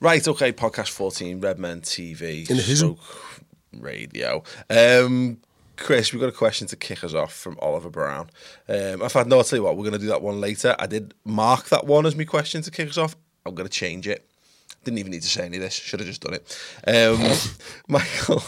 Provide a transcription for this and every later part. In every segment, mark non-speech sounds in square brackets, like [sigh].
Right, okay, podcast 14, Redmen TV. In the Stroke Radio. Um, Chris, we've got a question to kick us off from Oliver Brown. Um, in fact, no, I'll tell you what, we're going to do that one later. I did mark that one as my question to kick us off. I'm going to change it. Didn't even need to say any of this. Should have just done it. Um, [laughs] Michael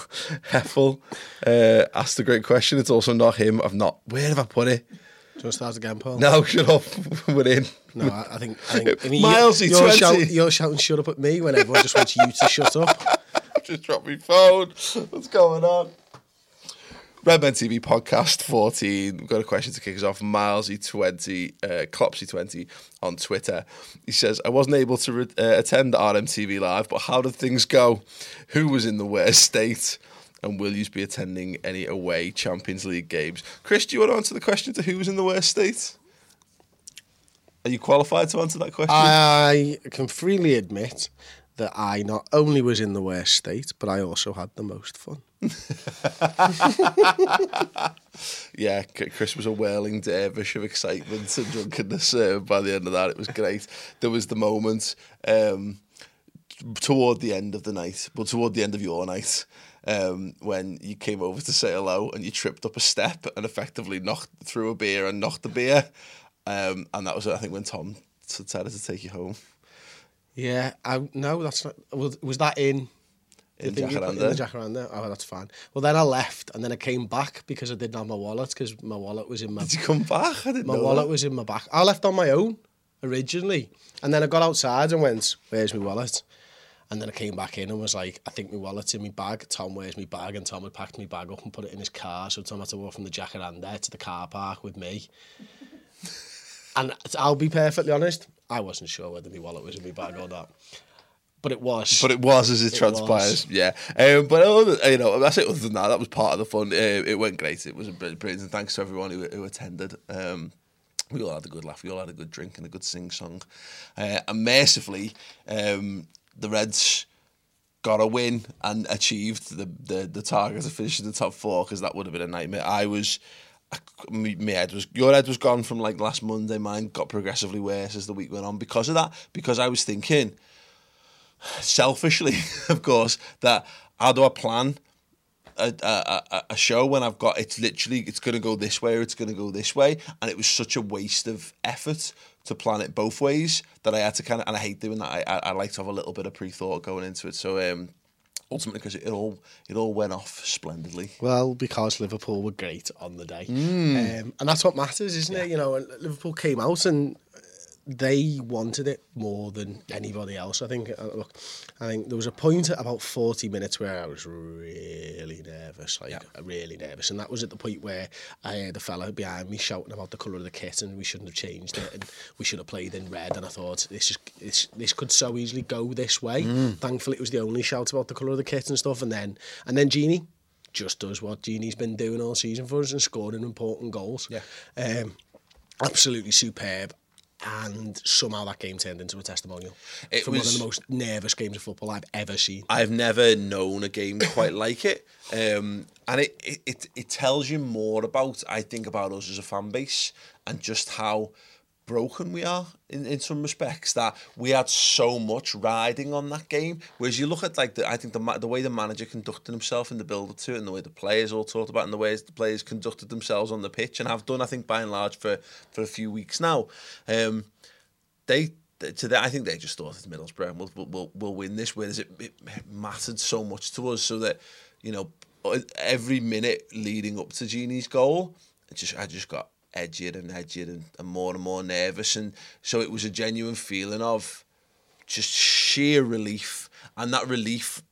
Heffel uh, asked a great question. It's also not him. I've not. Where have I put it? Do you want to start again, Paul? No, [laughs] shut up. We're in. No, I, I think. I think I mean, Miles, you, he's you're, 20. shout, you're shouting shut up at me when everyone just wants you to shut up. [laughs] just dropped my phone. What's going on? Redmen TV podcast 14. We've got a question to kick us off. Milesy20, uh, Clopsy20 on Twitter. He says, I wasn't able to re- uh, attend RMTV Live, but how did things go? Who was in the worst state? And will you be attending any away Champions League games? Chris, do you want to answer the question to who was in the worst state? Are you qualified to answer that question? I can freely admit that I not only was in the worst state, but I also had the most fun. [laughs] yeah, Chris was a whirling dervish of excitement and drunkenness. Uh, by the end of that, it was great. There was the moment um, toward the end of the night, well, toward the end of your night, um, when you came over to say hello and you tripped up a step and effectively knocked through a beer and knocked the beer. Um, and that was, I think, when Tom decided to take you home. Yeah, I, no, that's not. Was, was that in? In the thing you put Jacaranda? In the Jacaranda. Oh, that's fine. Well, then I left, and then I came back because I didn't have my wallet because my wallet was in my. Did you come back? I didn't My wallet that. was in my back. I left on my own originally, and then I got outside and went, "Where's my wallet?" And then I came back in and was like, "I think my wallet's in my bag." Tom, where's my bag? And Tom had packed my bag up and put it in his car, so Tom had to walk from the Jacaranda to the car park with me. And I'll be perfectly honest, I wasn't sure whether my wallet was in my bag or not, but it was. But it was as it, It transpires, was. yeah. Um, but other, you know, that's it. Other than that, that was part of the fun. Uh, it went great. It was a brilliant, brilliant. And thanks to everyone who, who attended. Um, we all had a good laugh. We all had a good drink and a good sing song. Uh, and mercifully, um, the Reds got a win and achieved the the, the target of finishing the top four because that would have been a nightmare. I was. My, head was your head was gone from like last Monday. Mine got progressively worse as the week went on because of that. Because I was thinking, selfishly, [laughs] of course, that how do I plan a, a, a, a show when I've got it's literally it's going to go this way or it's going to go this way, and it was such a waste of effort to plan it both ways that I had to kind of and I hate doing that. I I, I like to have a little bit of pre thought going into it. So um, ultimately, because it, all it all went off splendidly. Well, because Liverpool were great on the day, Mm. um, and that's what matters, isn't it? You know, Liverpool came out and they wanted it more than anybody else. I think. Uh, look, I think there was a point at about forty minutes where I was really nervous, like really nervous, and that was at the point where I heard the fella behind me shouting about the colour of the kit and we shouldn't have changed it and we should have played in red. And I thought this is this this could so easily go this way. Thankfully, it was the only shout about the colour of the kit and stuff. And then and then Gini just does what Gini's been doing all season for us and scoring important goals. Yeah. Um, absolutely superb. And somehow that game turned into a testimonial. It for one of the most nervous games of football I've ever seen. I've never known a game quite like it, um, and it, it it it tells you more about I think about us as a fan base and just how broken we are in, in some respects that we had so much riding on that game. Whereas you look at like the I think the the way the manager conducted himself in the build up to it and the way the players all talked about and the ways the players conducted themselves on the pitch and have done I think by and large for for a few weeks now um, they to that I think they just thought it's Middlesbrough and we'll, we'll, we'll, win this whereas it, it mattered so much to us so that you know every minute leading up to Gini's goal it just I just got edgier and edgier and, and more and more nervous. And so it was a genuine feeling of just sheer relief. And that relief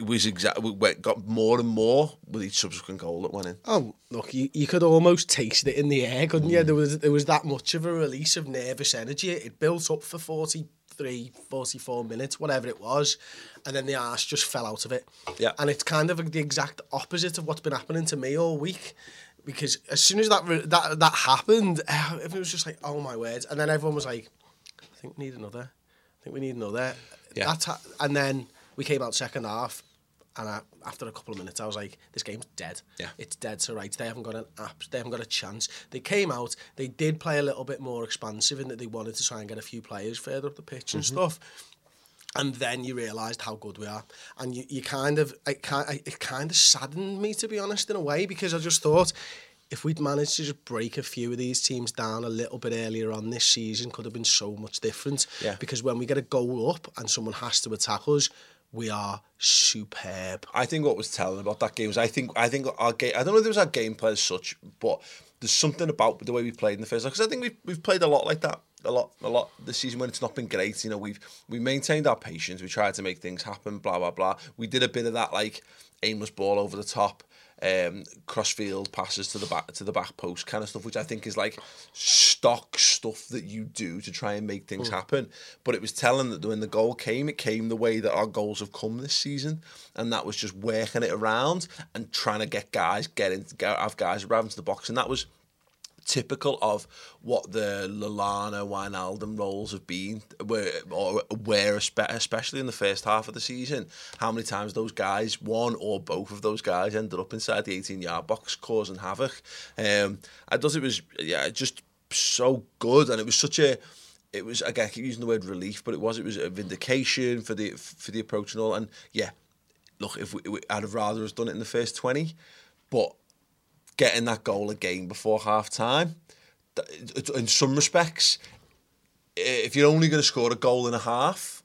was exactly got more and more with each subsequent goal that went in. Oh, look, you, you could almost taste it in the air, couldn't you? Mm. There was there was that much of a release of nervous energy. It built up for 43, 44 minutes, whatever it was, and then the arse just fell out of it. Yeah. And it's kind of the exact opposite of what's been happening to me all week. Because as soon as that that that happened, it was just like, oh my words. And then everyone was like, I think we need another. I think we need another. Yeah. That's ha- and then we came out second half, and I, after a couple of minutes, I was like, "This game's dead. Yeah. it's dead to rights. They haven't got an app. They haven't got a chance." They came out. They did play a little bit more expansive in that they wanted to try and get a few players further up the pitch and Mm-hmm. stuff. And then you realised how good we are, and you, you kind of it kind it kind of saddened me to be honest in a way because I just thought if we'd managed to just break a few of these teams down a little bit earlier on this season, could have been so much different. Yeah. Because when we get a goal up and someone has to attack us, we are superb. I think what was telling about that game was I think I think our game I don't know if it was our gameplay as such, but there's something about the way we played in the first half because I think we've we've played a lot like that a lot a lot this season when it's not been great. You know, we've we maintained our patience. We tried to make things happen. Blah blah blah. We did a bit of that like aimless ball over the top. Um, crossfield passes to the back to the back post kind of stuff, which I think is like stock stuff that you do to try and make things happen. But it was telling that when the goal came, it came the way that our goals have come this season, and that was just working it around and trying to get guys get into get, have guys around to the box, and that was typical of what the Lallana, Wijnaldum roles have been, where or where especially in the first half of the season, how many times those guys, one or both of those guys, ended up inside the 18 yard box causing havoc. Um, I thought it was yeah just so good, and it was such a. It was again I keep using the word relief, but it was it was a vindication for the for the approach and all. And yeah, look, if we, I'd have rather us done it in the first twenty, but getting that goal again before half time, in some respects, if you're only going to score a goal and a half,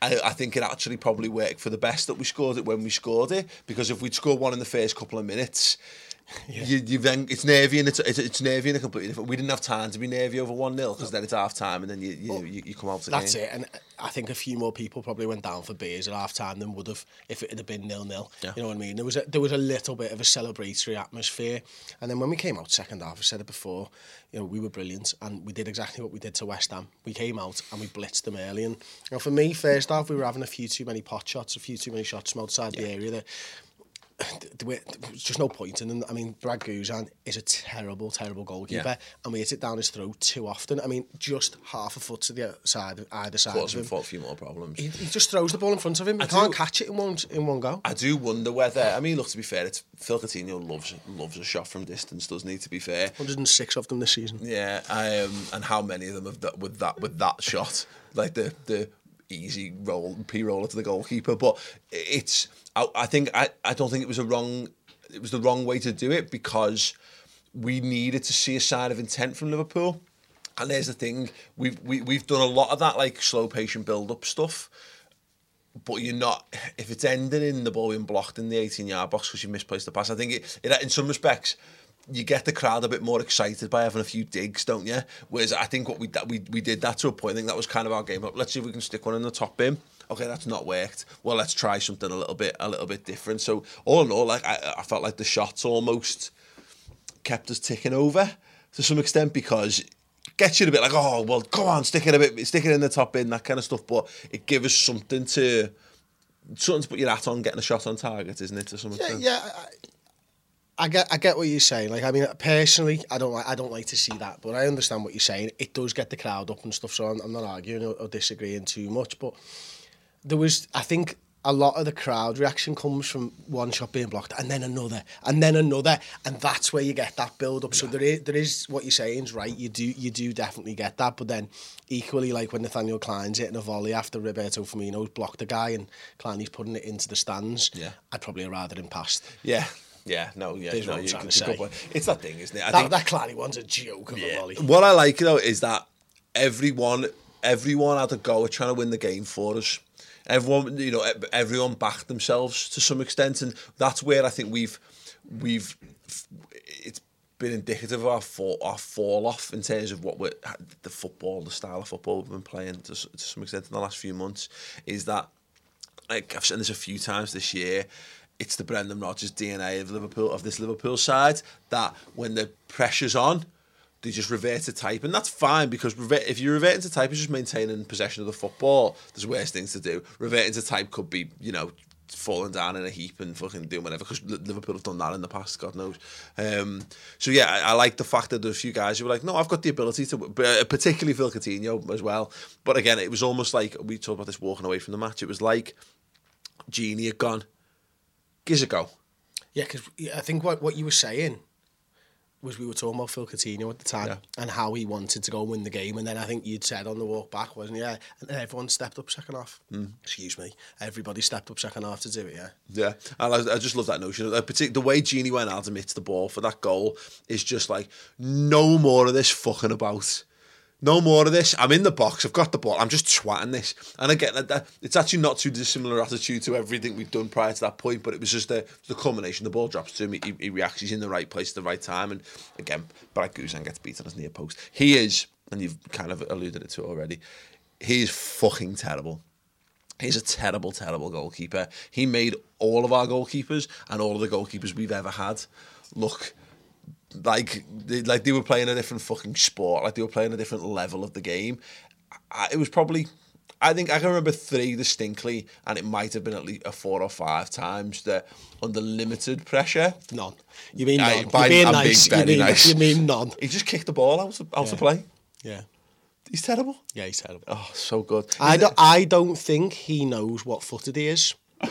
I, I think it actually probably worked for the best that we scored it when we scored it because if we'd scored one in the first couple of minutes, you, you then it's nervy and it's, it's it's nervy and a completely different. We didn't have time to be nervy over one 0 because then it's half time and then you you, you, you come out again. That's it. And I think a few more people probably went down for beers at half time than would have if it had been nil nil. Yeah. You know what I mean? There was a, there was a little bit of a celebratory atmosphere. And then when we came out second half, I said it before, you know, we were brilliant and we did exactly what we did to West Ham. We came out and we blitzed them early. And you know, for me, first half, we were having a few too many pot shots, a few too many shots from outside the area that there was just no point in them. I mean, Brad Guzan is a terrible, terrible goalkeeper, Yeah. and we hit it down his throat too often. I mean, just half a foot to the side, either side Caused of him a few more problems. He, he just throws the ball in front of him. He I can't do- catch it in one in one go. I do wonder whether. I mean, look to be fair, it's Phil Coutinho loves loves a shot from distance, doesn't he? To be fair, 106 of them this season. Yeah, um, and how many of them have that with that with that shot, like the the easy roll p roller to the goalkeeper. But it's I, I think I, I don't think it was a wrong it was the wrong way to do it because we needed to see a sign of intent from Liverpool. And there's the thing we've we, we've done a lot of that like slow patient build up stuff. But you're not if it's ending in the ball being blocked in the 18 yard box because you misplaced the pass. I think it, it in some respects you get the crowd a bit more excited by having a few digs, don't you? Whereas I think what we we we did that to a point. I think that was kind of our game. Up. Let's see if we can stick one in the top bin. Okay, that's not worked. Well, let's try something a little bit a little bit different. So all in all, like I, I felt like the shots almost kept us ticking over to some extent because gets you a bit like, oh well, come on, stick it a bit, stick it in the top bin, that kind of stuff. But it gives us something to something to put your hat on, getting a shot on target, isn't it? To some Yeah, extent. yeah. I, I get, I get what you're saying. Like, I mean, personally, I don't like, I don't like to see that, but I understand what you're saying. It does get the crowd up and stuff, so I'm, I'm not arguing or, or disagreeing too much. But there was, I think, a lot of the crowd reaction comes from one shot being blocked and then another and then another, and that's where you get that build up. So there is, there is what you're saying is right. You do, you do definitely get that, but then equally, like when Nathaniel Klein's hitting a volley after Roberto Firmino's blocked a guy and Klein's putting it into the stands, Yeah. I'd probably rather him past. Yeah, yeah, no, yeah, There's no, you, trying you to go say. It's that thing, isn't it? I That, think that Clanny one's a joke of a volley. What I like though is that everyone, everyone had a go at trying to win the game for us. Everyone, you know, everyone backed themselves to some extent, and that's where I think we've, we've, it's been indicative of our fall, our fall off in terms of what we're the football, the style of football we've been playing to, to some extent in the last few months. Is that like I've said this a few times this year. It's the Brendan Rodgers DNA of Liverpool of this Liverpool side that when the pressure's on, they just revert to type, and that's fine because revert, if you're reverting to type, it's just maintaining possession of the football. There's worse things to do. Reverting to type could be, you know, falling down in a heap and fucking doing whatever because Liverpool have done that in the past, God knows. Um, so yeah, I, I like the fact that there's a few guys who were like, no, I've got the ability to, uh, particularly Phil Coutinho as well. But again, it was almost like we talked about this walking away from the match. It was like Gini had gone, gives a go. Yeah, because I think what, what you were saying was we were talking about Phil Coutinho at the time Yeah. and how he wanted to go and win the game. And then I think you'd said on the walk back, wasn't it? Yeah. And everyone stepped up second half. Mm. Excuse me. Everybody stepped up second half to do it, yeah. Yeah, and I, I just love that notion. The way Gini went out and hits the ball for that goal is just like no more of this fucking about. No more of this. I'm in the box. I've got the ball. I'm just twatting this. And again, it's actually not too dissimilar attitude to everything we've done prior to that point. But it was just the, the culmination. The ball drops to him. He, he reacts. He's in the right place at the right time. And again, Brad Guzan gets beaten as near post. He is, and you've kind of alluded it to already. He is fucking terrible. He's a terrible, terrible goalkeeper. He made all of our goalkeepers and all of the goalkeepers we've ever had look like they, like they were playing a different fucking sport. Like they were playing a different level of the game. I, it was probably. I think I can remember three distinctly, and it might have been at least a uh, four or five times that under limited pressure. None. You mean I- none. by- being nice. you, mean, nice. you mean none. He just kicked the ball out of, out of Yeah. play. Yeah. He's terrible. Yeah, he's terrible. Oh, so good. I don't, it- I don't think he knows what footed he is. [laughs]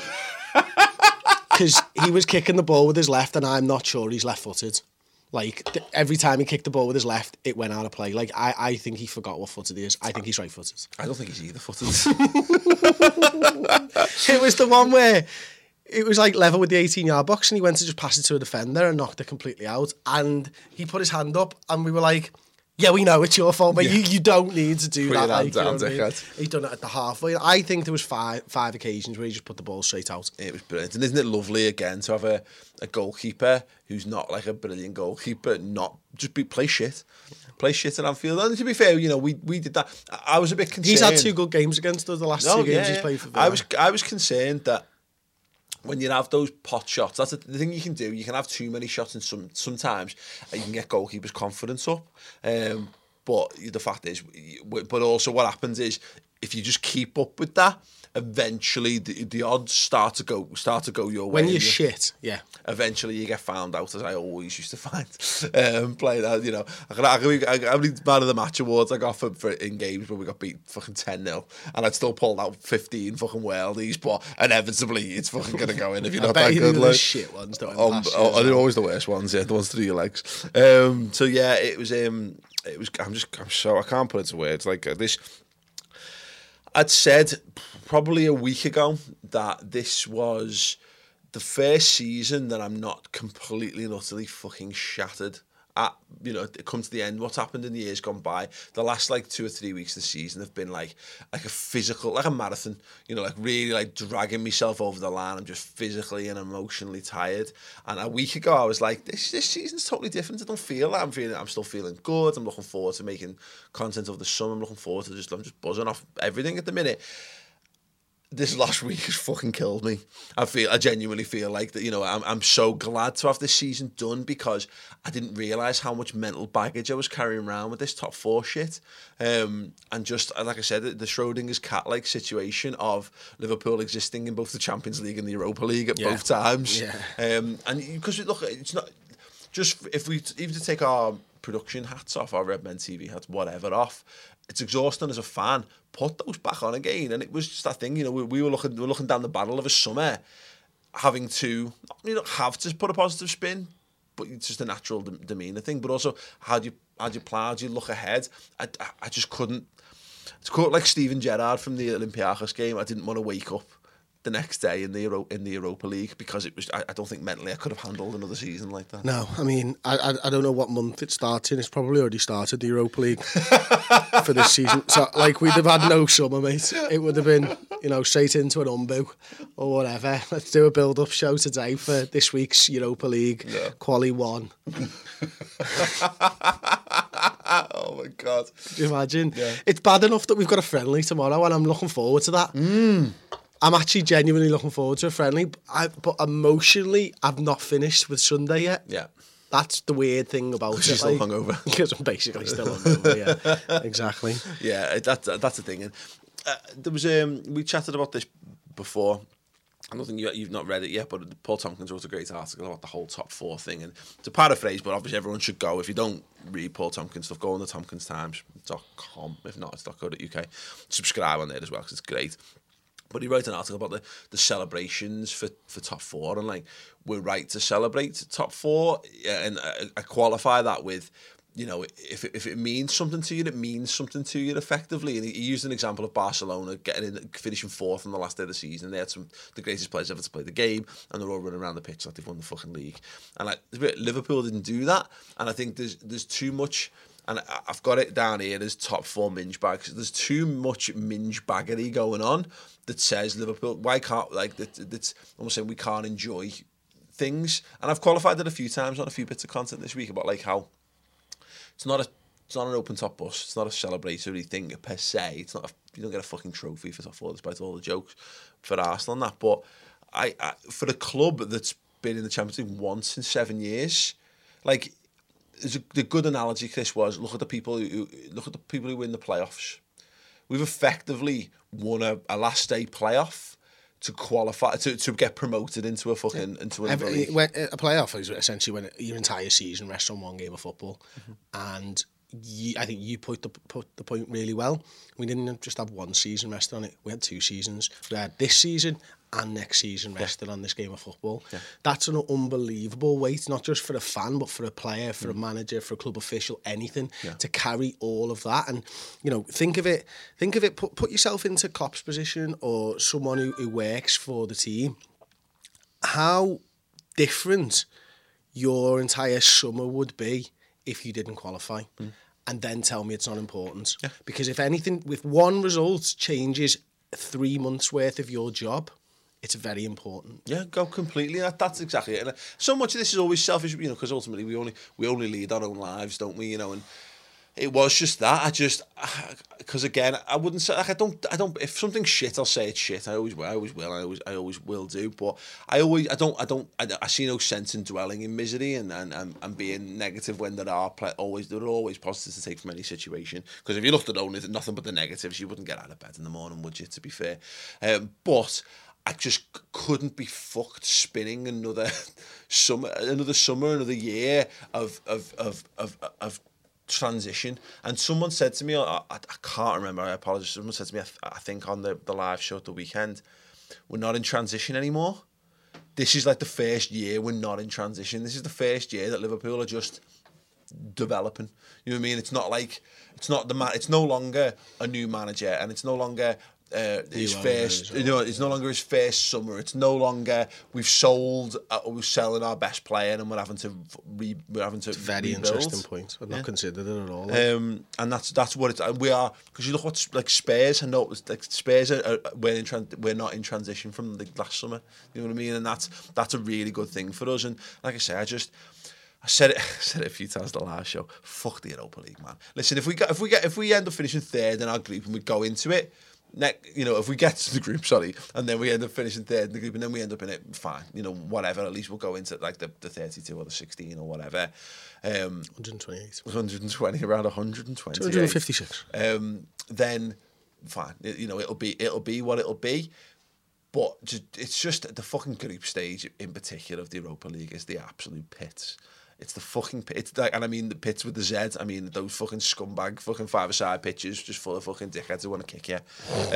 Because he was kicking the ball with his left, and I'm not sure he's left footed. Like, th- every time he kicked the ball with his left, it went out of play. Like, I, I think he forgot what footed he is. I think he's right footed. I don't think he's either footed. [laughs] [laughs] It was the one where it was like level with the 18 yard box, and he went to just pass it to a defender and knocked it completely out. And he put his hand up, and we were like, yeah, we know it's your fault, but you, you don't need to do Put that. like, you know I mean? He's done it at the halfway. I think there was five five occasions where he just put the ball straight out. It was brilliant. And isn't it lovely again to have a, a goalkeeper who's not like a brilliant goalkeeper, not just be play shit. Play shit at Anfield. And to be fair, you know, we, we did that. I I was a bit concerned. He's had two good games against us the last No, two games yeah, he's played for I was I was concerned that when you have those pot shots, that's the thing you can do. You can have too many shots, and some sometimes you can get goalkeepers' confidence up. Um, but the fact is, but also what happens is if you just keep up with that, eventually the, the odds start to go start to go your way. when you're you- shit, yeah. eventually you get found out as I always used to find [laughs] um, playing that you know I can, I can, I can, how many man of the match awards I got for, for in games where we got beat fucking 10-0 and I'd still pull out 15 fucking worldies but inevitably it's fucking gonna go in if [laughs] you're not that good they were the like. shit ones, don't um, oh, they're always the worst ones yeah the ones through your legs um, so yeah it was um, it was I'm just I'm so I can't put it to words like uh, this I'd said probably a week ago that this was the first season that I'm not completely and utterly fucking shattered. At you know, come to the end. What's happened in the years gone by? The last like two or three weeks of the season have been like like a physical, like a marathon. You know, like really like dragging myself over the line. I'm just physically and emotionally tired. And a week ago, I was like, this this season's totally different. I don't feel that. I'm feeling. I'm still feeling good. I'm looking forward to making content over the summer. I'm looking forward to just. I'm just buzzing off everything at the minute this last [laughs] week has fucking killed me. I feel, I genuinely feel like that. You know, I'm, I'm so glad to have this season done because I didn't realize how much mental baggage I was carrying around with this top four shit. Um, and just like I said, the Schrodinger's cat-like situation of Liverpool existing in both the Champions League and the Europa League at Yeah. both times. Yeah. Um, and because look, it's not just if we even to take our production hats off, our Red Men TV hats, whatever off. It's exhausting as a fan. Put those back on again, and it was just that thing. You know, we, we were looking, we were looking down the barrel of a summer, having to you don't have to put a positive spin, but it's just a natural de- demeanor thing. But also, how do you how do you plan? How do you look ahead? I, I, I just couldn't. It's quite like Steven Gerrard from the Olympiacos game. I didn't want to wake up the next day in the Euro, in the Europa League because it was. I, I don't think mentally I could have handled another season like that. No, I mean, I, I I don't know what month it's starting. It's probably already started the Europa League [laughs] for this season. So, like, we'd have had no summer, mate. It would have been you know, straight into an umbu or whatever. Let's do a build-up show today for this week's Europa League Quali One. [laughs] oh my god. You imagine? It's bad enough that we've got a friendly tomorrow, and I'm looking forward to that. Mm. I'm actually genuinely looking forward to a friendly, but I, but emotionally, I've not finished with Sunday yet. Yeah. That's the weird thing about it. you're still hungover. [laughs] Because I'm basically still hungover, yeah. [laughs] Exactly. Yeah, that's that's the thing. And uh, there was um, we chatted about this before. I don't think you, you've not read it yet, but Paul Tomkins wrote a great article about the whole top four thing. And to paraphrase, but obviously everyone should go. If you don't read Paul Tomkins stuff, go on the tomkinstimes.com. If not, it's .co.uk. Subscribe on there as well because it's great. But he wrote an article about the, the celebrations for, for top four and like we're right to celebrate top four and I, I qualify that with you know if it, if it means something to you it means something to you effectively. And he, he used an example of Barcelona getting in finishing fourth on the last day of the season. They had some the greatest players ever to play the game and they're all running around the pitch like they've won the fucking league. And like Liverpool didn't do that and I think there's there's too much and I've got it down here as top four minge bags. There's too much minge baggery going on that says Liverpool. Why can't like that? That's almost saying we can't enjoy things. And I've qualified it a few times on a few bits of content this week about like how it's not a it's not an open top bus. It's not a celebratory thing per se. It's not. A, you don't get a fucking trophy for top four, despite all the jokes for Arsenal and that. But I, I for a club that's been in the Champions League once in seven years, like a, the good analogy, Chris, was look at the people who look at the people who win the playoffs. We've effectively won a, a last day playoff to qualify to, to get promoted into a fucking into another Every, league. when, a playoff is essentially when your entire season rests on one game of football, mm-hmm. and you, I think you put the put the point really well. We didn't just have one season rested on it; we had two seasons. We had this season and next season rested on this game of football. That's an unbelievable weight, not just for a fan, but for a player, for a mm. manager, for a club official, anything to carry all of that. And you know, think of it, think of it. Put put yourself into Klopp's position or someone who, who works for the team how different your entire summer would be if you didn't qualify. Mm. And then tell me it's not important. Because if anything, if one result changes three months worth of your job, it's very important. Yeah, go completely. That, that's exactly it. And so much of this is always selfish, you know, because ultimately we only we only lead our own lives, don't we? You know, and it was just that. I just because again, I wouldn't say like I don't I don't if something's shit, I'll say it's shit. I always will. I always will. I always I always will do. But I always I don't I don't I, I see no sense in dwelling in misery and and, and, being negative when there are pla always there are always positives to take from any situation. Because if you looked at only nothing but the negatives, you wouldn't get out of bed in the morning, would you? To be fair, um, but. I just couldn't be fucked spinning another [laughs] summer, another summer, another year of of of of, of transition. And someone said to me, I, I, can't remember. I apologize. Someone said to me, I, th- I think on the the live show at the weekend, we're not in transition anymore. This is like the first year we're not in transition. This is the first year that Liverpool are just developing. You know what I mean? It's not like it's not the man. It's no longer a new manager, and it's no longer uh, his first. You know, it's no longer his first summer. It's no longer we've sold. Uh, we're selling our best player, and we're having to re, we're having to Very rebuild. interesting point. I've not considered it at all. Um, and that's that's what it's. And we are because you look what like Spurs. I know like Spurs are, are we're in tran- we're not in transition from the last summer. You know what I mean? And that's that's a really good thing for us. And like I say, I just. I said it. [laughs] I said it a few times the last show. Fuck the Europa League, man. Listen, if we get, if we get, if we end up finishing third in our group and we go into it, next, you know, if we get [laughs] to the group, sorry, and then we end up finishing third in the group and then we end up in it, fine. You know, whatever. At least we'll go into like the, the 32 or the 16 or whatever. Um, 128. 120 [laughs] around 120 256. um then fine It- you know it'll be it'll be what it'll be but it's just the fucking group stage in particular of the Europa League is the absolute pits it's the fucking. It's like, and I mean the pits with the Z. I mean those fucking scumbag, fucking five-a-side pitches, just full of fucking dickheads who want to kick you.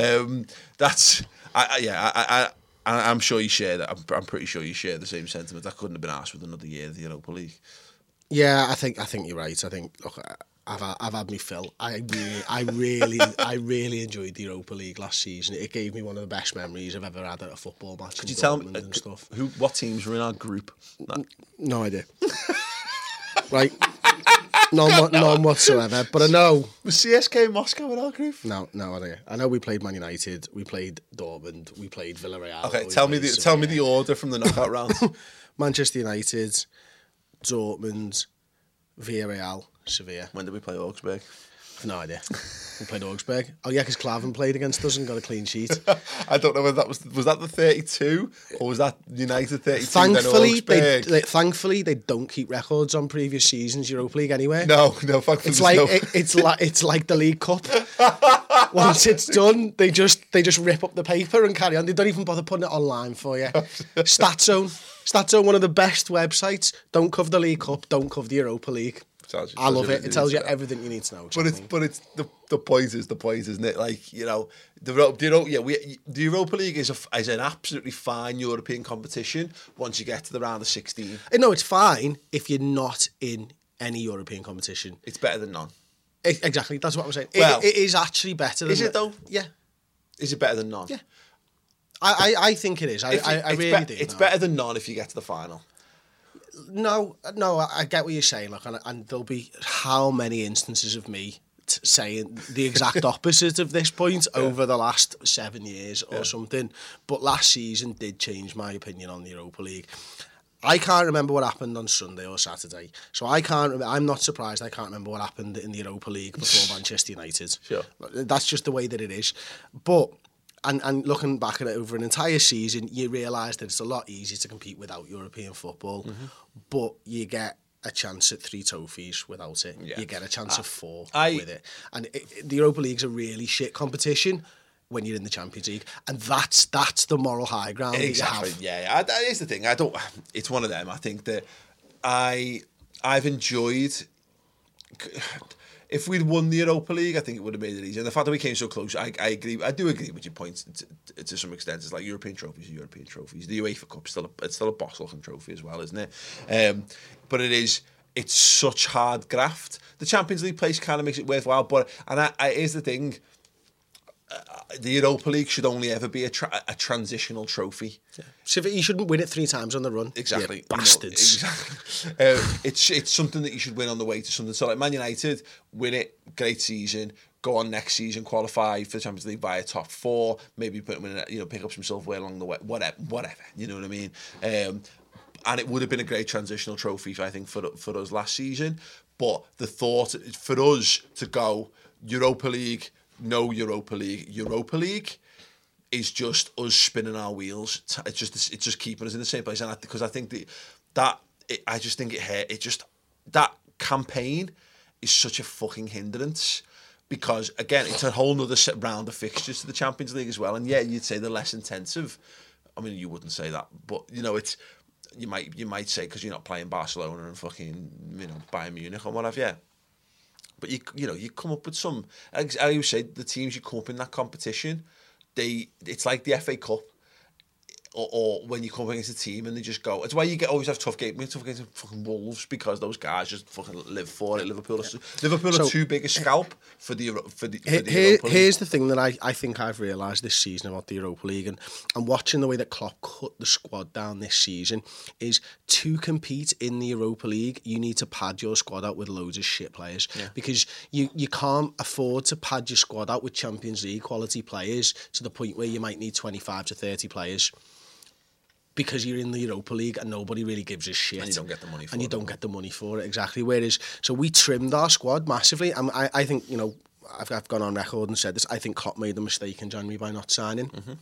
Um, that's, I, I, yeah, I, I, I, I'm sure you share that. I'm, I'm pretty sure you share the same sentiment. I couldn't have been asked with another year of the Europa League. Yeah, I think I think you're right. I think look, I've had- I've had me fill. I really, I really, I really enjoyed the Europa League last season. It gave me one of the best memories I've ever had at a football match. Could you tell me uh, and stuff? who, what teams were in our group? No. No idea. right. none, none whatsoever. But I know Was CSK Moscow in our group? No, no, I don't. I know we played Man United, we played Dortmund, we played Villarreal. Okay, tell me the played tell me the order from the knockout round. [laughs] Manchester United, Dortmund, Villarreal, Sevilla. when did we play Augsburg? I've no idea. We played Augsburg. Oh yeah, because Clavin played against us and got a clean sheet. [laughs] I don't know whether that was was that the thirty two or was that United thirty two? thankfully, they, they thankfully they don't keep records on previous seasons Europa League anyway. no, no, thankfully It's like no- it, it's like it's like the League Cup. [laughs] Once it's done, they just they just rip up the paper and carry on. They don't even bother putting it online for you. [laughs] Statzone, Statzone, one of the best websites. Don't cover the League Cup. Don't cover the Europa League. Tells you- I love you it. It tells you you know. everything you need to know. But it's but it's the the point is the point, isn't it? Like you know, the the Euro- yeah, we the Europa League is a, is an absolutely fine European competition once you get to the round of sixteen. Uh, no, it's fine if you're not in any European competition. It's better than none. E- exactly, that's what I'm saying. It- Well, it is actually better. Than is it though? Yeah, Is it better than none? Yeah. I, I, I think it is. I, If I, I really be- do. It's better than none if you get to the final. No, no, I I get what you're saying. Like, and, and there'll be how many instances of me t- saying the exact [laughs] opposite of this point over the last seven years or something. But last season did change my opinion on the Europa League. I can't remember what happened on Sunday or Saturday, so I can't. I'm not surprised. I can't remember what happened in the Europa League before [laughs] Manchester United. Sure. that's just the way that it is. But and and looking back at it over an entire season, you realise that it's a lot easier to compete without European football, Mm-hmm. but you get a chance at three trophies without it. Yeah. You get a chance of four I- with it, and it, the Europa League's a really shit competition when you're in the Champions League, and that's that's the moral high ground Exactly. have. Yeah, yeah. I- That is the thing. I don't. It's one of them. I think that I I've enjoyed. If we'd won the Europa League, I think it would have made it easier. The fact that we came so close, I, I agree. I do agree with your point to, to, some extent. It's like European trophies are European trophies. The UEFA Cup still a, it's still a boss looking trophy as well, isn't it? Um, but it is. It's such hard graft. The Champions League place kind of makes it worthwhile. But and I, I, here's the thing: the Europa League should only ever be a, tra- a transitional trophy. So if you shouldn't win it three times on the run. Exactly, you you know, bastards. exactly. Uh, it's it's something that you should win on the way to something. So like Man United, win it, great season. Go on next season, qualify for the Champions League via top four. Maybe put in, you know, pick up some silverware along the way. Whatever, whatever. You know what I mean? Um, and it would have been a great transitional trophy, I think, for for us last season. But the thought for us to go Europa League, no Europa League, Europa League is just us spinning our wheels. It's just it's just keeping us in the same place, and because I think the, that it, I just think it hurt. It just that campaign is such a fucking hindrance because again it's a whole nother set round of fixtures to the Champions League as well. And yeah, you'd say they're less intensive. I mean, you wouldn't say that, but you know it's you might you might say because you're not playing Barcelona and fucking you know Bayern Munich or whatever. Yeah. But you you know you come up with some. As I always say, the teams you come up in that competition, they it's like the FA Cup, or, or when you come against a team and they just go. It's why you get always have tough games. We have tough games with fucking Wolves because those guys just fucking live for it. Liverpool, are, Liverpool are too big a eh, scalp for the for the, for the here- here's the thing that I, I think I've realised this season about the Europa League and, and watching the way that Klopp cut the squad down this season is to compete in the Europa League you need to pad your squad out with loads of shit players because you, you can't afford to pad your squad out with Champions League quality players to the point where you might need 25 to 30 players because you're in the Europa League and nobody really gives a shit. And you don't get the money for And you it, don't don't get the money for it, exactly. Whereas, so we trimmed our squad massively. And I, I think, you know, I've, I've gone on record and said this. I think Klopp made a mistake in January by not signing. Mm-hmm.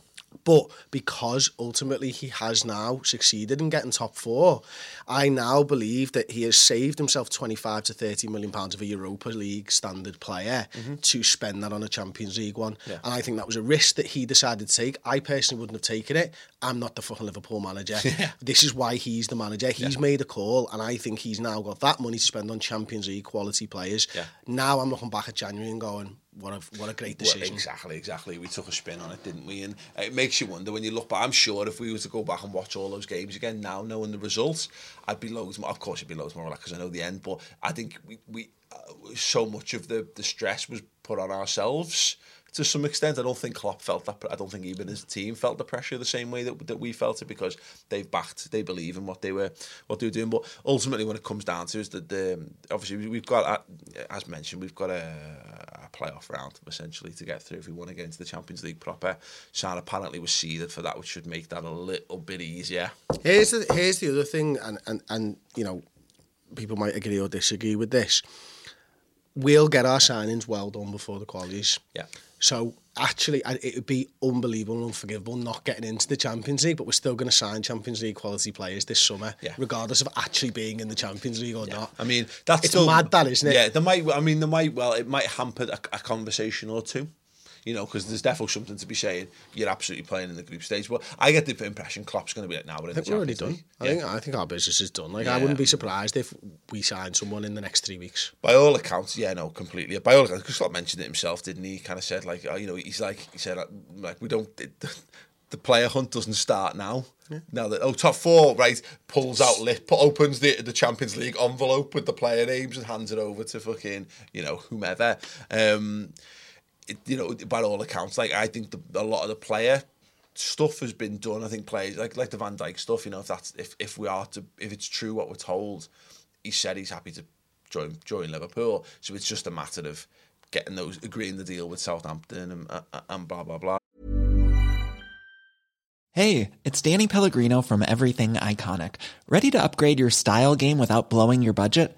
But because ultimately he has now succeeded in getting top four, I now believe that he has saved himself 25 to 30 million pounds of a Europa League standard player mm-hmm. to spend that on a Champions League one. And I think that was a risk that he decided to take. I personally wouldn't have taken it. I'm not the fucking Liverpool manager. [laughs] This is why he's the manager. He's made a call, and I think he's now got that money to spend on Champions League quality players. Yeah. Now I'm looking back at January and going, what a what a great Well, exactly, exactly. We took a spin on it, didn't we? And it makes you wonder when you look back. I'm sure if we were to go back and watch all those games again now, knowing the results, I'd be loads more. Of course, I'd be loads more relaxed because I know the end. But I think we, we uh, so much of the the stress was put on ourselves to some extent. I don't think Klopp felt that. I don't think even his team felt the pressure the same way that, that we felt it because they've backed, they believe in what they were what they were doing. But ultimately, when it comes down to is that the obviously we've got uh, as mentioned we've got a, a playoff round essentially to get through if we want to get into the Champions League proper. San apparently was seeded for that, which should make that a little bit easier. Here's the here's the other thing, and and and you know, people might agree or disagree with this. We'll get our signings well done before the qualies. Yeah. So actually, it would be unbelievable and unforgivable not getting into the Champions League, but we're still going to sign Champions League quality players this summer, Yeah. regardless of actually being in the Champions League or not. I mean, that's It's still, mad that, isn't it? Yeah, there might. I mean, there might. Well, it might hamper a, a conversation or two. You know, because there's definitely something to be saying. You're absolutely playing in the group stage, but I get the impression Klopp's going to be like, "Now we're in I think we're already done. League." I Yeah. think I think our business is done. Like I wouldn't be surprised if we sign someone in the next three weeks. By all accounts, yeah, no, completely. By all accounts, because Klopp mentioned it himself, didn't he? He kind of said like, oh, you know, he's like, he said uh, like, we don't. [laughs] The player hunt doesn't start now. Now that oh top four right pulls out lip opens the the Champions League envelope with the player names and hands it over to fucking you know whomever. Um, you know by all accounts, like I think the, a lot of the player stuff has been done. I think players like like the Van Dijk stuff. You know if that's if if we are to if it's true what we're told, he said he's happy to join join Liverpool. So it's just a matter of getting those agreeing the deal with Southampton and uh, and blah blah blah. Hey, it's Danny Pellegrino from Everything Iconic. Ready to upgrade your style game without blowing your budget?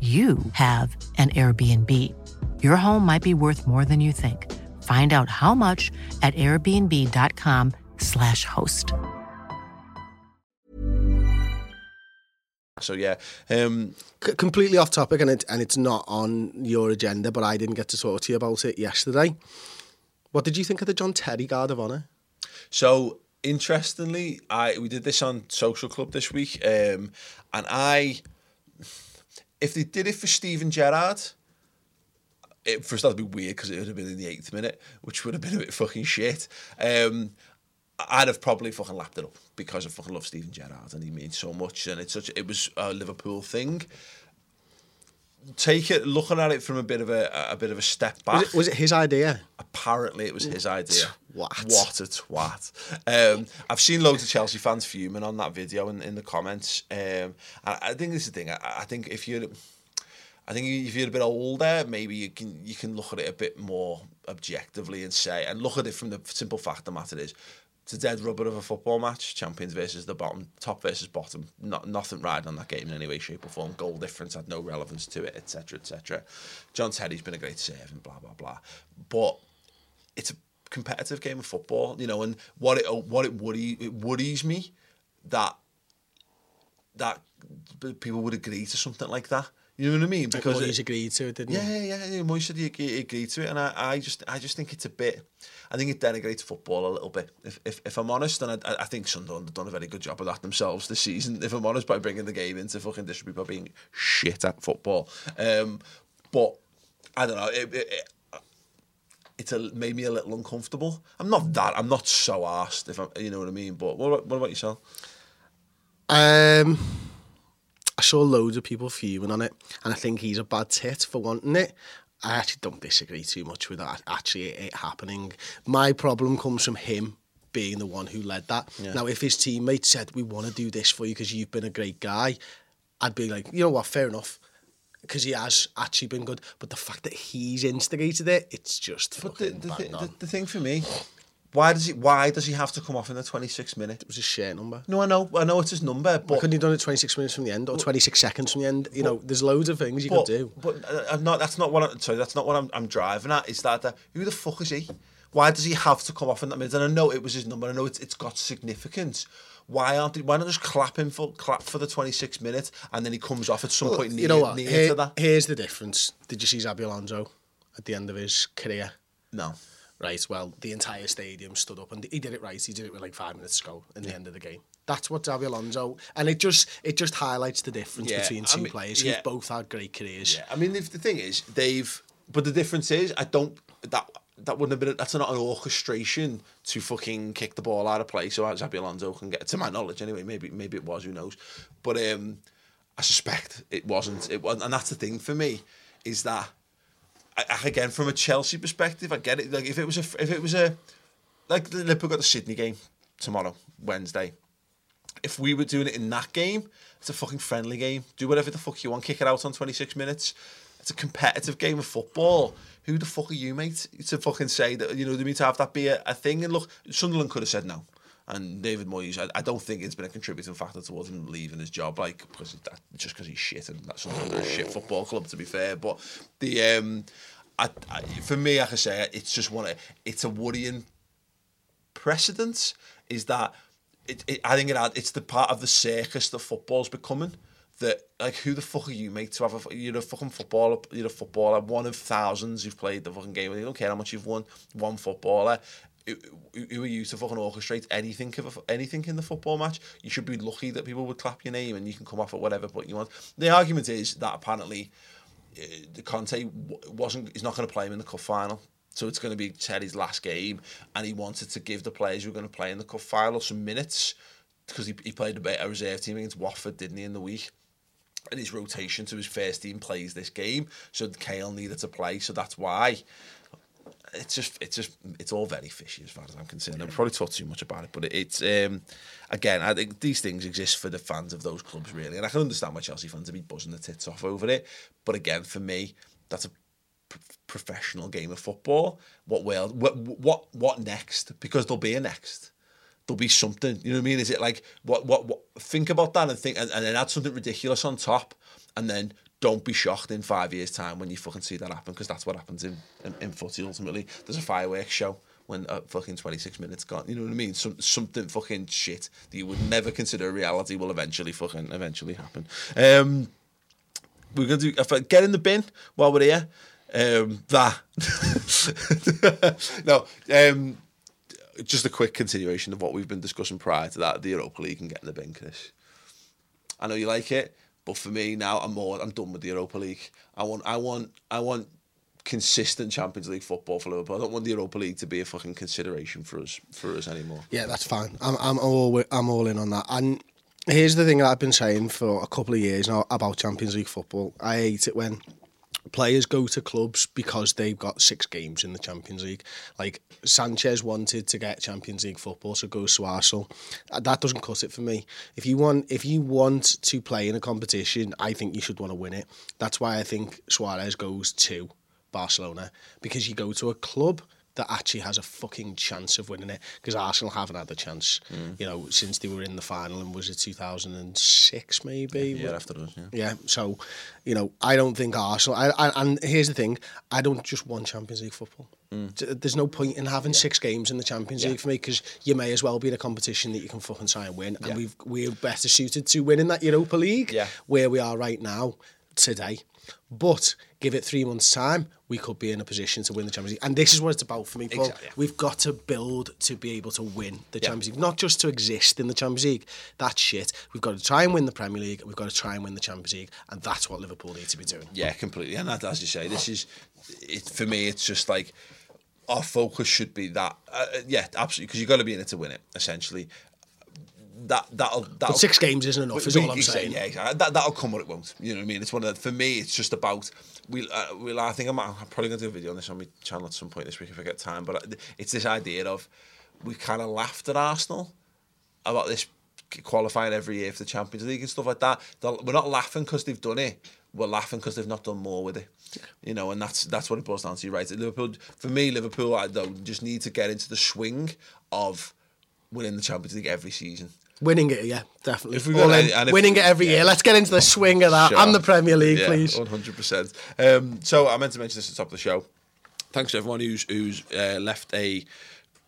you have an Airbnb. Your home might be worth more than you think. Find out how much at airbnb.com/slash host. So yeah, um, C- completely off topic, and it and it's not on your agenda, but I didn't get to talk to you about it yesterday. What did you think of the John Terry Guard of Honour? So interestingly, I we did this on Social Club this week, um, and I, if they did it for Steven Gerrard, it first that'd be weird because it would have been in the eighth minute, which would have been a bit fucking shit. Um, I'd have probably fucking lapped it up because I fucking love Steven Gerrard and he means so much, and it's such it was a Liverpool thing. Take it, looking at it from a bit of a a bit of a step back. Was it, was it his idea? Apparently, it was his idea. Twat. What a twat. Um, I've seen loads of Chelsea fans fuming on that video in, in the comments. Um, and I think this is the thing. I, I think if you're, I think if you're a bit older, maybe you can you can look at it a bit more objectively and say, and look at it from the simple fact of the matter is, it's a dead rubber of a football match. Champions versus the bottom, top versus bottom. Not nothing riding on that game in any way, shape, or form. Goal difference had no relevance to it, etc., etc. John Terry's been a great servant, blah blah blah. But it's a competitive game of football, you know, and what it what it worry it worries me that that people would agree to something like that. You know what I mean? Because it- he's agreed to it, didn't yeah, he? yeah, yeah. Moyes said he agreed to it, and I, I just, I just think it's a bit. I think it denigrates football a little bit. If, if, if I'm honest, and I, I think Sunderland have done a very good job of that themselves this season. If I'm honest, by bringing the game into fucking distribution by being shit at football. Um, but I don't know. It, it, it, it's a, made me a little uncomfortable. I'm not that. I'm not so arsed, if I'm, you know what I mean. But what what about yourself? Um, I saw loads of people fuming on it, and I think he's a bad tit for wanting it. I actually don't disagree too much with that. Actually, it happening. My problem comes from him being the one who led that. Now, if his teammate said, "We want to do this for you because you've been a great guy," I'd be like, you know what, fair enough. Because he has actually been good, but the fact that he's instigated it, it's just But the, the, on. the, the thing for me, why does he why does he have to come off in the 26th minute? it was a share number. No, I know, I know it's his number, Why but couldn't he done it 26 minutes from the end or 26 seconds from the end? You know, there's loads of things you but, could do. But uh, I'm not. That's not what. I'm, sorry, that's not what I'm, I'm driving at. Is that uh, who the fuck is he? Why does he have to come off in that minute? And I know it was his number. I know it's, it's got significance. Why aren't? They, why not just clap him for clap for the 26 minutes and then he comes off at some point near, you know what? near Here- to that? Here's the difference. Did you see Xabi Alonso at the end of his career? No. Right, well, the entire stadium stood up and he did it right. He did it with like five minutes to go in the end of the game. That's what Xabi Alonso, and it just it just highlights the difference Yeah, between I two mean, players yeah. who've both had great careers. Yeah, I mean, if the thing is, they've. But the difference is, I don't. That that wouldn't have been. That's not an orchestration to fucking kick the ball out of play. So Xabi Alonso can get, to my knowledge, anyway. Maybe maybe it was. Who knows? But um, I suspect it wasn't. It was, and that's the thing for me is that I, I- again from a Chelsea perspective, I get it. Like if it was a if it was a like Liverpool got the Sydney game tomorrow, Wednesday if we were doing it in that game, it's a fucking friendly game. Do whatever the fuck you want. Kick it out on 26 minutes. It's a competitive game of football. Who the fuck are you, mate, to fucking say that, you know, they mean to have that be a, a thing? And look, Sunderland could have said no. And David Moyes, I, I don't think it's been a contributing factor towards him leaving his job, like, because that, just because he's shit and that's are a shit football club, to be fair. But the, um, I, I, for me, like I say, it's just one, it's a worrying precedent is that it, it, I think it had, it's the part of the circus that football's becoming. That like who the fuck are you, mate? To have a you're a fucking footballer, you're a footballer, one of thousands who've played the fucking game. and You don't care how much you've won. One footballer. Who, are you to fucking orchestrate anything of a, anything in the football match? You should be lucky that people would clap your name and you can come off at whatever point you want. The argument is that apparently uh, the Conte wasn't he's not going to play him in the cup final. So it's going to be Terry's last game, and he wanted to give the players who were going to play in the cup final some minutes because he, he played a bit a reserve team against Watford, didn't he, in the week? And his rotation to his first team plays this game, so Kale needed to play, so that's why. It's just, it's just, it's all very fishy as far as I'm concerned. I've probably talked too much about it, but it's um, again, I think these things exist for the fans of those clubs really, and I can understand why Chelsea fans would be buzzing their tits off over it. But again, for me, that's a p- professional game of football. What world? What what what next? Because there'll be a next. There'll be something. You know what I mean? Is it like what what what? Think about that and think, and, and then add something ridiculous on top, and then don't be shocked in five years' time when you fucking see that happen because that's what happens in, in in footy. Ultimately, there's a fireworks show when uh, fucking 26 minutes gone. You know what I mean? Some something fucking shit that you would never consider a reality will eventually fucking eventually happen. Um, we're gonna do I get in the bin while we're here. Um, that [laughs] no, um, just a quick continuation of what we've been discussing prior to that. The Europa League and get in the bin, Chris. I know you like it, but for me now, I'm more. I'm done with the Europa League. I want. I want. I want consistent Champions League football for Liverpool. I don't want the Europa League to be a fucking consideration for us for us anymore. Yeah, that's fine. I'm I'm all I'm all in on that. And here's the thing that I've been saying for a couple of years now about Champions League football. I hate it when players go to clubs because they've got six games in the Champions League. Like Sanchez wanted to get Champions League football, so goes to Arsenal. Uh, That doesn't cut it for me. If you want, if you want to play in a competition, I think you should want to win it. That's why I think Suarez goes to Barcelona because you go to a club that actually has a fucking chance of winning it because Arsenal haven't had the chance, you know, since they were in the final and was it 2006 maybe? Yeah, after us. Yeah. Yeah, so you know, I don't think Arsenal. I, I, and here's the thing: I don't just want Champions League football. T- There's no point in having six games in the Champions League for me because you may as well be in a competition that you can fucking try and win. And we've we're better suited to winning that Europa League Yeah. where we are right now today. But give it three months' time, we could be in a position to win the Champions League. And this is what it's about for me, Paul. Exactly, yeah. We've got to build to be able to win the Champions League, not just to exist in the Champions League. That's shit. We've got to try and win the Premier League, we've got to try and win the Champions League, and that's what Liverpool need to be doing. Yeah, completely. And that, as you say, this is it for me. It's just like our focus should be that. Uh, yeah, absolutely, because you've got to be in it to win it. Essentially, that that'll that'll. But six games isn't enough, is all I'm saying. Yeah, exactly. That that'll come or it won't. You know what I mean? It's one of the, for me. It's just about we. Uh, we'll, I think I'm, I'm probably gonna do a video on this on my channel at some point this week if I get time. But it's this idea of we kind of laughed at Arsenal about this qualifying every year for the Champions League and stuff like that. We're not laughing because they've done it. We're laughing because they've not done more with it. You know, and that's that's what it boils down to. Right. Liverpool, for me, Liverpool, I don't just need to get into the swing of winning the Champions League every season. Winning it, yeah, definitely. If we All got in. any- and if Winning it every yeah. year. Let's get into the swing of that Sure. and the Premier League, Yeah, please. One hundred percent. Um, so I meant to mention this at the top of the show. Thanks to everyone who's who's uh, left a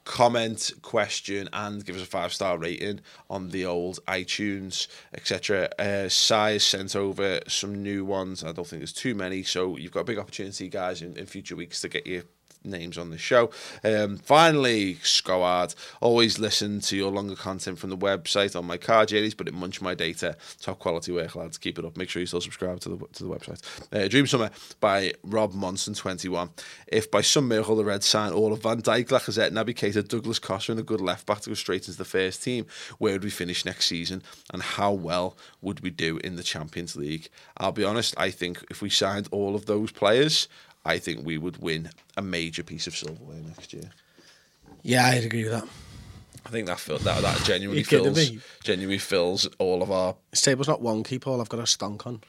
comment, question, and give us a five star rating on the old iTunes, etc. Uh, has sent over some new ones. I don't think there's too many, so you've got a big opportunity, guys, in, in future weeks to get your names on the show. Um, finally, Scoad, always listen to your longer content from the website on my car journeys, but it munch my data. Top quality work, lads. Keep it up. Make sure you still subscribe to the to the website. Uh, Dream Summer by Rob Monson, 21. If by some miracle the Reds sign all of Van Dijk, Lacazette, Naby Keita, Douglas Costa, and a good left back to go straight into the first team, where would we finish next season, and how well would we do in the Champions League? I'll be honest. I think if we signed all of those players. I think we would win a major piece of silverware next year. Yeah, I'd agree with that. I think that feel, that that genuinely fills me? genuinely fills all of our. This table's not wonky, Paul. I've got a stonk on.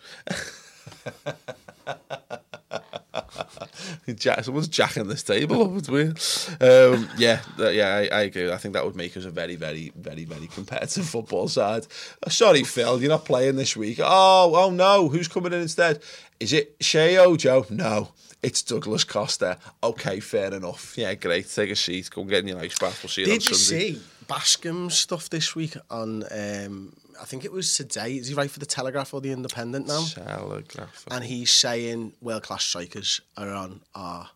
[laughs] Jack, someone's jacking this table up. It's weird. Um, yeah, yeah, I, I agree. I think that would make us a very, very, very, very competitive football side. Uh, sorry, Phil, you're not playing this week. Oh, oh no, who's coming in instead? Is it Sheyi Ojo? No, it's Douglas Costa. Okay, fair enough. Yeah, great. Take a seat. Go and get in your ice bath. We'll see you on Did you Sunday. see Bascombe's stuff this week on? Um, I think it was today. Is he right for the Telegraph or the Independent now? Telegraph. And he's saying world class strikers are on our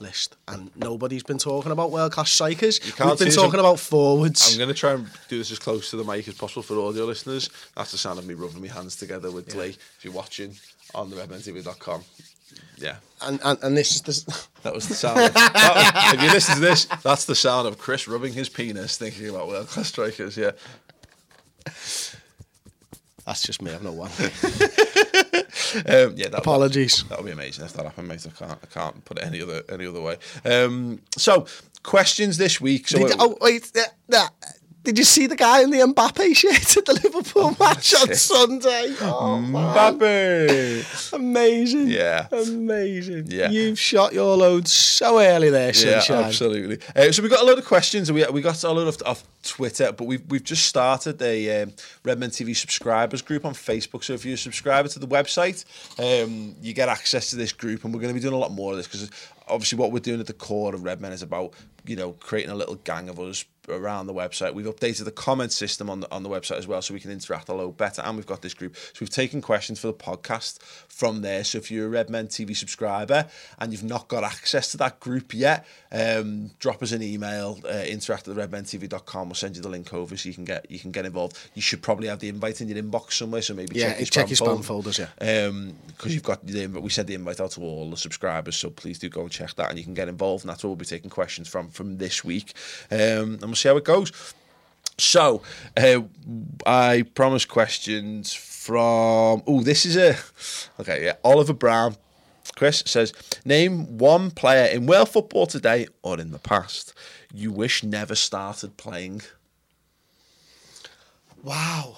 list, and nobody's been talking about world class strikers. You can't We've been talking about forwards. I'm going to try and do this as close to the mic as possible for audio listeners. That's the sound of me rubbing my hands together with glee. If you're watching on the redmentv.com. Yeah, and, and and this is the [laughs] that was the sound. Of, that was- if you listen to this, that's the sound of Chris rubbing his penis, thinking about world class strikers. Yeah, that's just me. I've no one. [laughs] um, yeah. That, Apologies. That would be amazing if that happened, mate. I can't, I can't put it any other any other way. Um, so questions this week. So Did, oh wait, uh, did you see the guy in the Mbappe shirt at the Liverpool match on. Sunday? Oh. Mbappe. Amazing. Yeah. Amazing. Yeah. You've shot your load so early there, Yeah, sunshine. absolutely. Uh, so we've got a lot of questions. We we got a lot of off Twitter, but we've we've just started a um, Redmen TV subscribers group on Facebook. So if you're a subscriber to the website, um, you get access to this group, and we're going to be doing a lot more of this because obviously what we're doing at the core of Redmen is about you know creating a little gang of us around the website. We've updated the comment system on the on the website as well, so we can interact a little better. And we've got this group, so we've taken questions for the podcast from there. So if you're a Redmen TV subscriber and you've not got access to that group yet, um, drop us an email, uh, interact at redmentv.com. We'll send you the link over so you can get you can get involved. You should probably have the invite in your inbox somewhere, so maybe Yeah, check your check spam, your spam folder. folders, yeah. Um, because you've got the invite, we sent the invite out to all the subscribers, so please do go and check that, and you can get involved. And that's where we'll be taking questions from from this week, um, and we'll see how it goes. So, uh, I promised questions from. Oh, this is a. Okay, yeah. Oliver Brown. Chris says, Name one player in world football today or in the past you wish never started playing. Wow.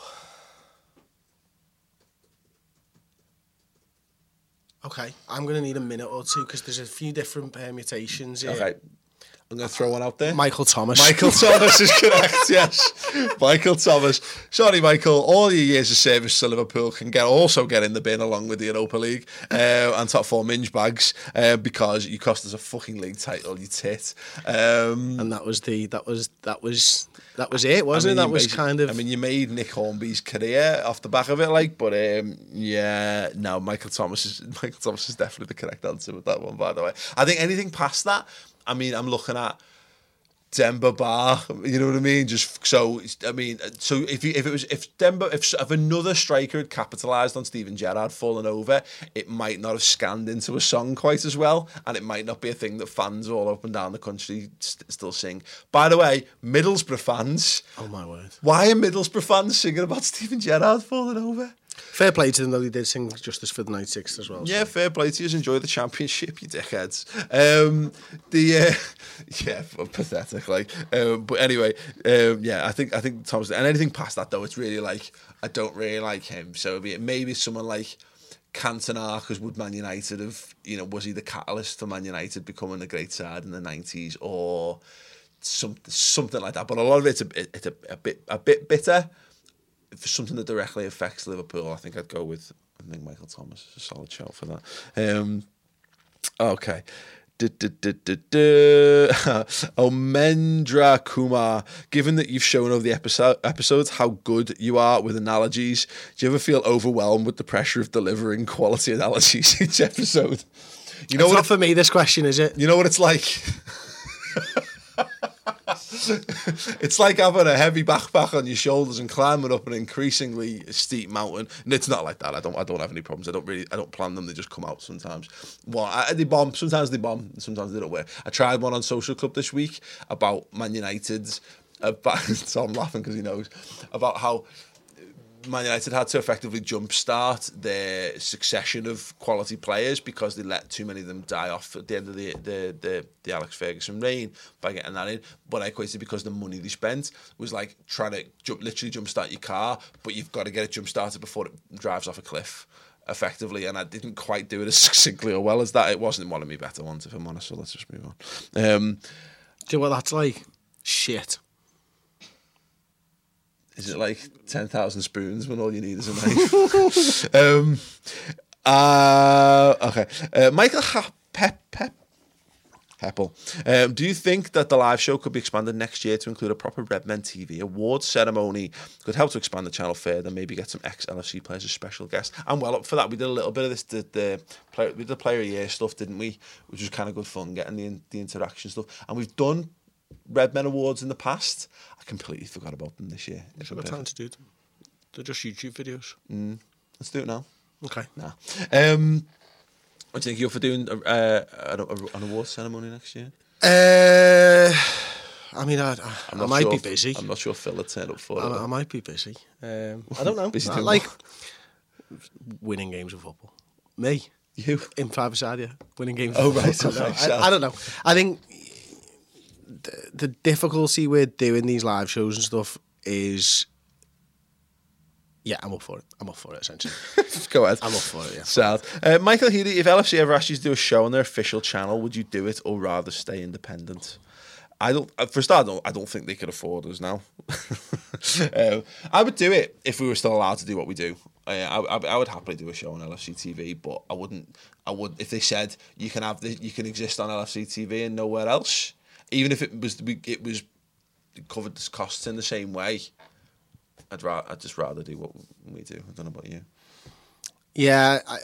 Okay, I'm going to need a minute or two because there's a few different permutations here. Okay. I'm going to throw one out there. Michael Thomas. Michael [laughs] Thomas is correct, yes. Michael Thomas. Sorry, Michael. All your years of service to Liverpool can get also get in the bin along with the Europa League uh, and top four minge bags uh, because you cost us a fucking league title, you tit. Um, and that was the that was that was that was it, wasn't I it? That was basi- kind of. I mean, you made Nick Hornby's career off the back of it, like, but um, yeah, no, Michael Thomas is [laughs] Michael Thomas is definitely the correct answer with that one. By the way, I think anything past that, I mean, I'm looking at Demba Ba. You know what I mean? Just so I mean, uh, so if you, if it was if Demba if, if another striker had capitalised on Steven Gerrard falling over, it might not have scanned into a song quite as well, and it might not be a thing that fans all up and down the country st- still sing. By the way, Middlesbrough fans. oh my word! Why are Middlesbrough fans singing about Steven Gerrard falling over? Fair play to them though. They did sing justice for the 96th as well. so- Yeah, fair play to you. Enjoy the championship, you dickheads. Um, the uh, [laughs] yeah, pathetic. Like, um, but anyway, um, yeah, I think I think Thomas and anything past that though, it's really like I don't really like him. So be, maybe someone like Cantona, because would Man United have you know was he the catalyst for Man United becoming a great side in the nineties or some, something like that? But a lot of it's a, it's a, a bit a bit bitter for something that directly affects Liverpool, I think I'd go with I think Michael Thomas is a solid shout for that. Um, okay. [laughs] Omendra Kumar, given that you've shown over the episode, episodes how good you are with analogies, do you ever feel overwhelmed with the pressure of delivering quality analogies [laughs] each episode? You know It's what? not for me, this question, is it? You know what it's like? [laughs] [laughs] it's like having a heavy backpack on your shoulders and climbing up an increasingly steep mountain. And it's not like that. I don't. I don't have any problems. I don't really. I don't plan them. They just come out sometimes. Well, I, they bomb. Sometimes they bomb. Sometimes they don't work. I tried one on Social Club this week about Man United's. About, [laughs] so I'm laughing because he knows about how Man United had to effectively jumpstart their succession of quality players because they let too many of them die off at the end of the the the, the Alex Ferguson reign by getting that in. But I equated because the money they spent was like trying to jump, literally jumpstart your car, but you've got to get it jump started before it drives off a cliff. Effectively, and I didn't quite do it as [laughs] succinctly or well as that. It wasn't one of my better ones, if I'm honest. So let's just move on. Um, Do you know what that's like? Shit. Is it like 10,000 spoons when all you need is a knife? [laughs] um, uh, okay. Uh, Michael ha- Pep, Pep, Heppel, um, do you think that the live show could be expanded next year to include a proper Red Men TV awards ceremony? Could help to expand the channel further, maybe get some ex LFC players as special guests. I'm well up for that. We did a little bit of this, the, the player, we did the player of year stuff, didn't we? Which was kind of good fun, getting the the interaction stuff. And we've done Red Men Awards in the past. I completely forgot about them this year. What time to do them? They're just YouTube videos. Let's do it now. Okay. Nah. Um, what do you think you're for doing a, uh, an, award ceremony next year? Uh, I mean, I, I, I might sure be if- busy. I'm not sure if Phil would turn up for it. I, I might be busy. Um, [laughs] I don't know. Busy I doing like what? winning games of football. Me You? in five side, yeah, winning games. Oh, right, football. okay, No, I, I don't know. I think the, the difficulty with doing these live shows and stuff is, yeah, I'm up for it. I'm up for it. Essentially, [laughs] Go ahead. I'm up for it. Yeah. Sad. Uh, Michael Healy, if LFC ever asked you to do a show on their official channel, would you do it or rather stay independent? I don't. uh, For a start, I don't, I don't think they could afford us now. [laughs] um, I would do it if we were still allowed to do what we do. Uh, I, I, I would happily do a show on LFC TV, but I wouldn't. I would if they said you can have the, you can exist on LFC TV and nowhere else, even if it was it was covered the costs in the same way. I'd rather. I'd just rather do what we do. I don't know about you. Yeah, I,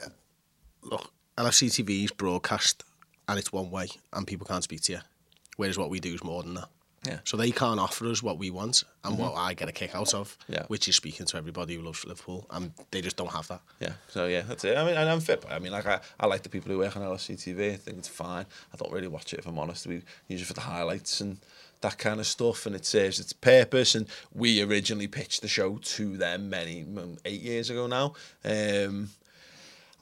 look, LFC TV is broadcast and it's one way, and people can't speak to you. Whereas what we do is more than that. Yeah. So they can't offer us what we want and what I get a kick out of, Yeah. which is speaking to everybody who loves Liverpool, and they just don't have that. Yeah, so yeah, that's it. I mean, and I'm fit. I mean, like I, I like the people who work on LFC TV. I think it's fine. I don't really watch it if I'm honest. We use it for the highlights and that kind of stuff, and it serves its purpose. And we originally pitched the show to them many mm, eight years ago now. Um,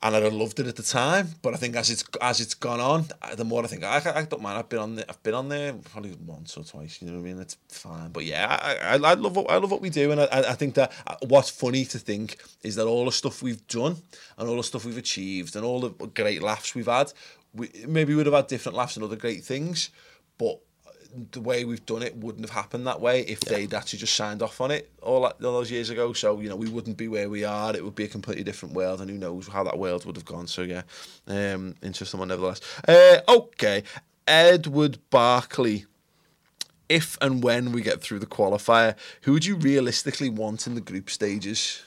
and I'd have loved it at the time, but I think as it's as it's gone on, the more I think I, I don't mind. I've been on there. I've been on there probably once or twice. You know what I mean? It's fine, but yeah, I, I, I love what I love what we do, and I, I think that what's funny to think is that all the stuff we've done and all the stuff we've achieved and all the great laughs we've had, we maybe would have had different laughs and other great things, but the way we've done it wouldn't have happened that way if they'd actually just signed off on it all, that, all those years ago. So you know we wouldn't be where we are. It would be a completely different world, and who knows how that world would have gone. So yeah, um, interesting one nevertheless. Uh, okay, Edward Barkley. If and when we get through the qualifier, who would you realistically want in the group stages?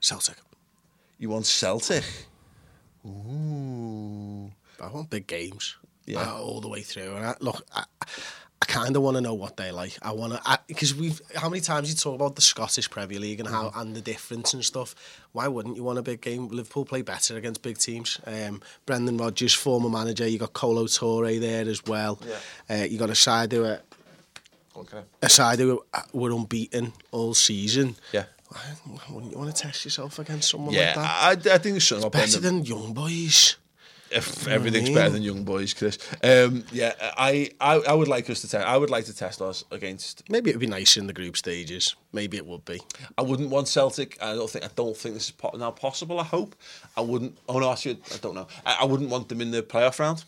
Celtic. You want Celtic? Ooh. I want big games. Yeah. uh, all the way through. And I, look, I, I kind of want to know what they like. I want to because we've how many times you talk about the Scottish Premier League and how and the difference and stuff. Why wouldn't you want a big game? Liverpool play better against big teams. Um, Brendan Rodgers, former manager. You got Kolo Touré there as well. Yeah. Uh, you got a side who are, Okay. a side who were unbeaten all season. Yeah. wouldn't you want to test yourself against someone Yeah, like that? I, I think it's Better than young boys. If everything's better than young boys, Chris. Um, yeah, I, I, I would like us to test. I would like to test us against. Maybe it would be nice in the group stages. Maybe it would be. I wouldn't want Celtic. I don't think. I don't think this is po- now possible. I hope. I wouldn't. Oh no, actually, I don't know. I, I wouldn't want them in the playoff round.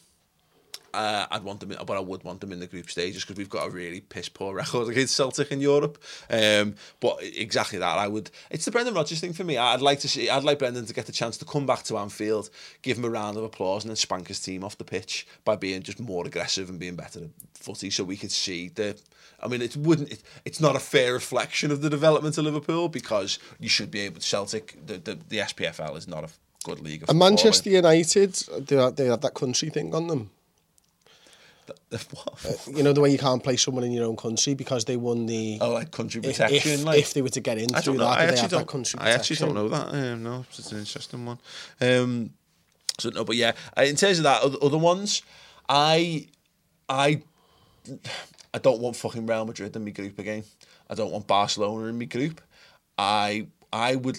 Uh, I'd want them, in, but I would want them in the group stages because we've got a really piss poor [laughs] record against Celtic in Europe. Um, but exactly that, I would. It's the Brendan Rodgers thing for me. I'd like to see. I'd like Brendan to get the chance to come back to Anfield, give him a round of applause, and then spank his team off the pitch by being just more aggressive and being better at footy, so we could see the. I mean, it wouldn't. It, it's not a fair reflection of the development of Liverpool because you should be able. To Celtic, the the, the SPFL is not a good league. Of And Manchester United, they, they have that country thing on them. [laughs] What? You know the way you can't play someone in your own country because they won the. Oh, like country protection, if, like if they were to get in I through that, I actually don't. that I actually don't know that. Um, no, it's an interesting one. Um, so no, but yeah, uh, in terms of that, other, other ones, I, I, I don't want fucking Real Madrid in my group again. I don't want Barcelona in my group. I, I would,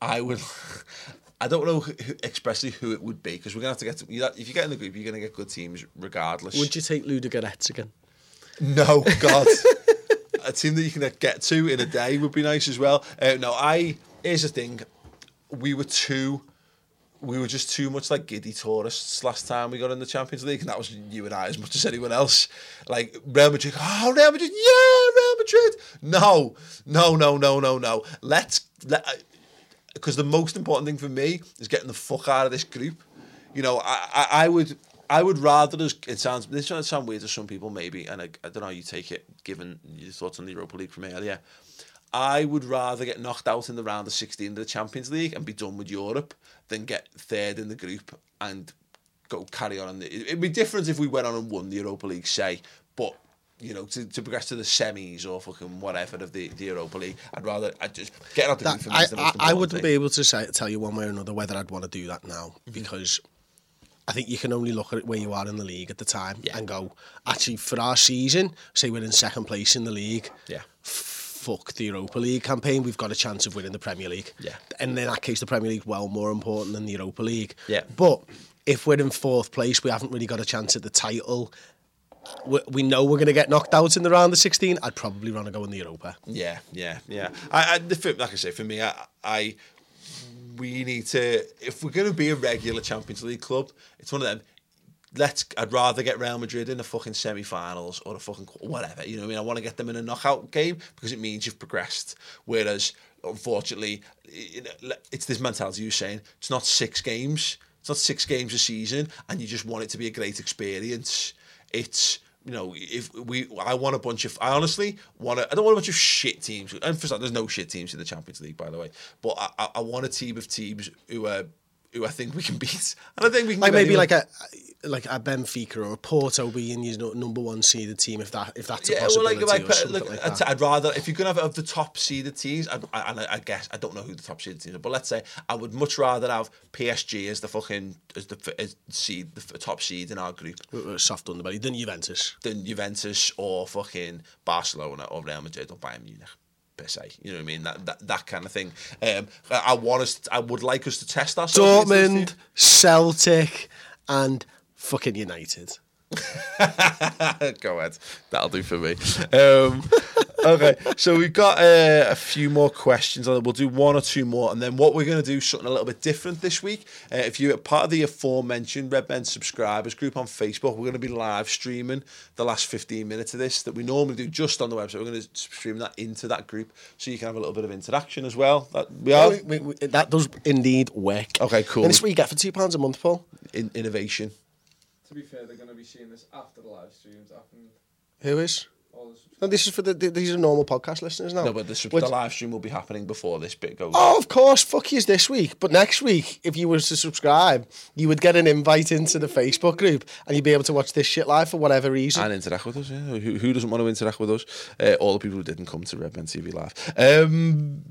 I would. [laughs] I don't know who, who- expressly who it would be because we're gonna have to get to, you if you get in the group, you're gonna get good teams regardless. Would you take Ludogorets again? No, God. [laughs] a team that you can get to in a day would be nice as well. Uh, no, I. Here's the thing. We were too. We were just too much like giddy tourists last time we got in the Champions League, and that was you and I as much as anyone else. Like Real Madrid, oh Real Madrid, yeah, Real Madrid. No, no, no, no, no, no. Let's let because the most important thing for me is getting the fuck out of this group. You know, I, I, I would I would rather us. It sounds this might sound weird to some people maybe, and I, I don't know how you take it given your thoughts on the Europa League from earlier. I would rather get knocked out in the round of 16 of the Champions League and be done with Europe than get third in the group and go carry on. It'd be different if we went on and won the Europa League, say, but you know, to, to progress to the semis or fucking whatever of the, the Europa League, I'd rather I just get out the That, for. I, the I, I wouldn't thing. be able to say, tell you one way or another whether I'd want to do that now Mm-hmm. because I think you can only look at where you are in the league at the time Yeah. and go, actually, for our season, say we're in second place in the league. Yeah. Fuck the Europa League campaign. We've got a chance of winning the Premier League. Yeah. And in that case, the Premier League well more important than the Europa League. Yeah. But if we're in fourth place, we haven't really got a chance at the title. We, we know we're going to get knocked out in the round of 16. I'd probably to go in the Europa. Yeah, yeah, yeah. I, I like I say, for me, I, I we need to if we're going to be a regular Champions League club, it's one of them. Let's. I'd rather get Real Madrid in the fucking semi-finals or a fucking whatever. You know what I mean? I want to get them in a knockout game because it means you've progressed. Whereas, unfortunately, it's this mentality you're saying. It's not six games. It's not six games a season, and you just want it to be a great experience. It's you know, if we, I want a bunch of, I honestly want I don't want a bunch of shit teams. And for there's no shit teams in the Champions League, by the way. But I, I, I want a team of teams who are, who I think we can beat, and I think we can. like maybe anyone- like a like a Benfica or a Porto being your number one seeded team if that if that's a Yeah, well, possibility like, like, or something like, like, I'd. I'd rather if you're gonna have of the top seeded teams, I, I, and I, I guess I don't know who the top seeded teams are, but let's say I would much rather have PSG as the fucking as the as seed, the top seed in our group soft underbelly than Juventus. than Juventus or fucking Barcelona or Real Madrid or Bayern Munich per se. You know what I mean? That that, that kind of thing. Um, I, I want us. I would like us to test ourselves. Dortmund, Celtic, and fucking United. [laughs] Go ahead. That'll do for me. Um, [laughs] okay, so we've got uh, a few more questions. We'll do one or two more, and then what we're going to do is something a little bit different this week. Uh, if you're part of the aforementioned Red Men subscribers group on Facebook, we're going to be live streaming the last 15 minutes of this that we normally do just on the website. We're going to stream that into that group so you can have a little bit of interaction as well. That we are Oh, we- we- that does indeed work. Okay, cool. And it's what you get for two pounds a month, Paul. in innovation. To be fair, they're going to be seeing this after the live streams, after Who is? No, this is for the these are normal podcast listeners now. No, but the, Which- the live stream will be happening before this bit goes. Oh, of course, fuck yous this week. But next week, if you were to subscribe, you would get an invite into the Facebook group and you'd be able to watch this shit live for whatever reason. and interact with us. Yeah, who, who doesn't want to interact with us? Uh, all the people who didn't come to Red Men TV live. Um,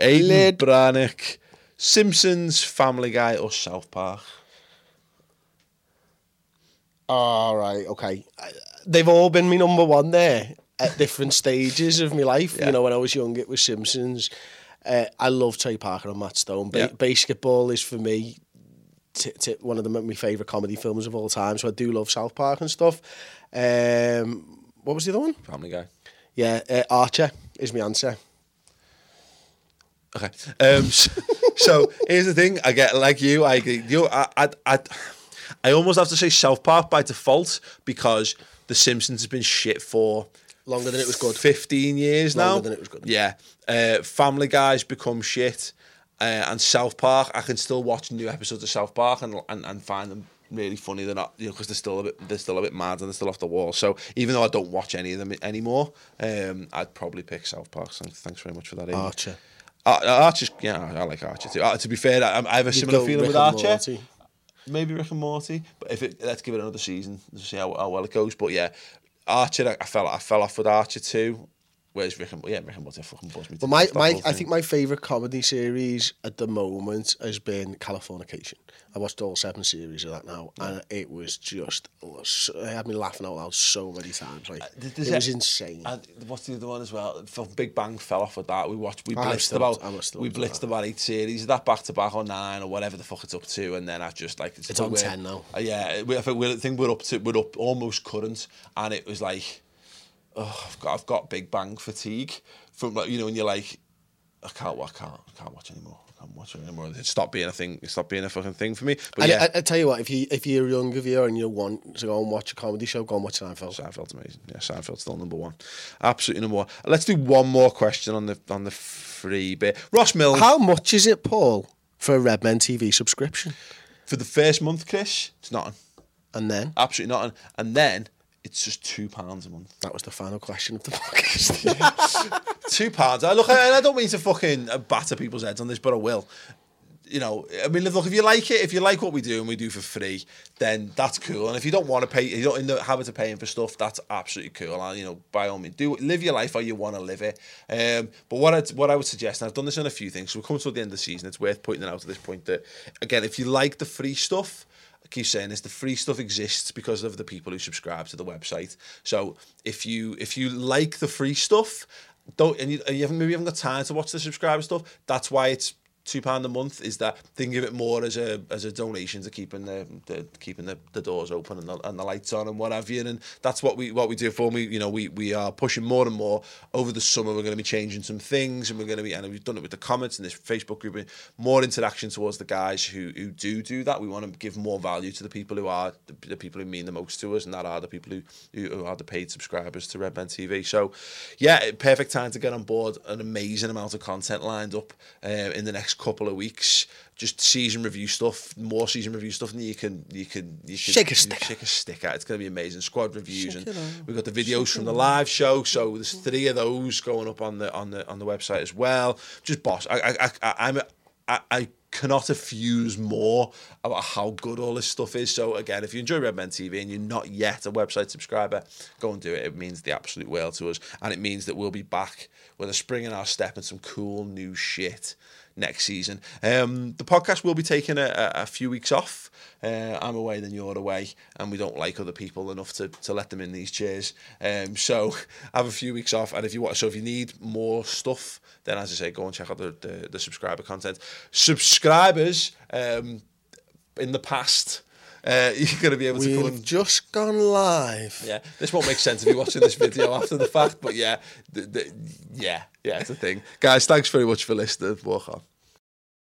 Aiden Lid. Brannick, Simpsons, Family Guy, or South Park. All right, okay. They've all been my number one there. at different stages of my life. Yeah. You know, when I was young, it was Simpsons. Uh, I love Trey Parker and Matt Stone. Ba- Yeah. BASEketball is for me t- t- one of the, my favourite comedy films of all time. So I do love South Park and stuff. Um, what was the other one? Family Guy. Yeah, uh, Archer is my answer. Okay. Um, [laughs] so, so here's the thing. I get like you. I. You. I. I. I, I almost have to say South Park by default because The Simpsons has been shit for Longer than it was good. Fifteen years now. Longer than it was good. Yeah. Uh, Family Guy's become shit, uh, and South Park. I can still watch new episodes of South Park and and, and find them really funny. They're not, you know, because they're still a bit, they're still a bit mad and they're still off the wall. So even though I don't watch any of them anymore, um, I'd probably pick South Park. So thanks very much for that. Amy. Archer. Ar- Archer's, yeah, I like Archer too. Uh, to be fair, I, I have a You'd similar feeling Rick with Archer. Maybe Rick and Morty, but if it, let's give it another season to see how, how well it goes. But yeah, Archer, I, I fell, I fell off with Archer too. Whereas Rick and yeah, Rick and Morty fucking buzzed me. But my, my I think my favourite comedy series at the moment has been Californication. I watched all seven series of that now, and it was just it had me laughing out loud so many times. Like Th- it was it- insane. And what's the other one as well? F- Big Bang fell off with that. We watched, we blitzed still- about, we blitzed about eight series of that back to back or nine or whatever the fuck it's up to, and then I just like It's on 10 now. Uh, yeah, we, I think we're, I think we're up to we're up almost current, and it was like, oh, I've got I've got Big Bang fatigue from like you know when you're like, I can't, I can't, I can't watch anymore. I can't watch anymore. It stopped being a thing. It stopped being a fucking thing for me. But and yeah, I, I tell you what, if you if you're a younger viewer and you want to go and watch a comedy show, go and watch Seinfeld. Seinfeld's amazing. Yeah, Seinfeld's still number one. Absolutely number one. Let's do one more question on the on the free bit. Ross Mills How much is it, Paul, for a Red Men TV subscription? for the first month, Chris. It's nothing. And then Absolutely nothing. And then it's just two pounds a month. that was the final question of the [laughs] podcast. [laughs] Two pounds. I look, and I don't mean to fucking uh, batter people's heads on this, but I will. You know, I mean, look, if you like it, if you like what we do and we do for free, then that's cool. And if you don't want to pay, you're not in the habit of paying for stuff, that's absolutely cool. And, you know, by all means, do live your life how you want to live it. Um, but what I what I would suggest, and I've done this on a few things, so we're coming to the end of the season. It's worth pointing out at this point that again, if you like the free stuff, I keep saying this: the free stuff exists because of the people who subscribe to the website. So if you if you like the free stuff, don't and you, you haven't maybe haven't got time to watch the subscriber stuff. That's why it's two pound a month. Is that think of it more as a as a donation to keeping the, the keeping the, the doors open and the, and the lights on and what have you. And that's what we what we do for me. You know, we we are pushing more and more over the summer. We're going to be changing some things, and we're going to be and we've done it with the comments and this Facebook group. More interaction towards the guys who who do do that. We want to give more value to the people who are the, the people who mean the most to us, and that are the people who who, are the paid subscribers to Red Men TV. So, yeah, perfect time to get on board. An amazing amount of content lined up uh, in the next couple of weeks. Just season review stuff, more season review stuff and you can you can you can Shake a stick Shake a stick at. It's going to be amazing. Squad reviews and we've got the videos from the live show. So there's three of those going up on the on the on the website as well. Just boss. I I, I I'm I, I cannot effuse more about how good all this stuff is. So again, if you enjoy Red Men TV and you're not yet a website subscriber, go and do it. It means the absolute world to us, and it means that we'll be back with a spring in our step and some cool new shit next season. Um, the podcast will be taking a, a, few weeks off. Uh, I'm away, then you're away, and we don't like other people enough to, to let them in these chairs. Um, so [laughs] have a few weeks off, and if you want, so if you need more stuff, then as I say, go and check out the the, the subscriber content. Subscribers um, in the past. Uh, [laughs] you're going to be able to come We've and just gone live. yeah, this won't make sense if you're watching this video [laughs] after the fact, but yeah, the, the, yeah, yeah, it's a thing. Guys, thanks very much for listening. Walk on.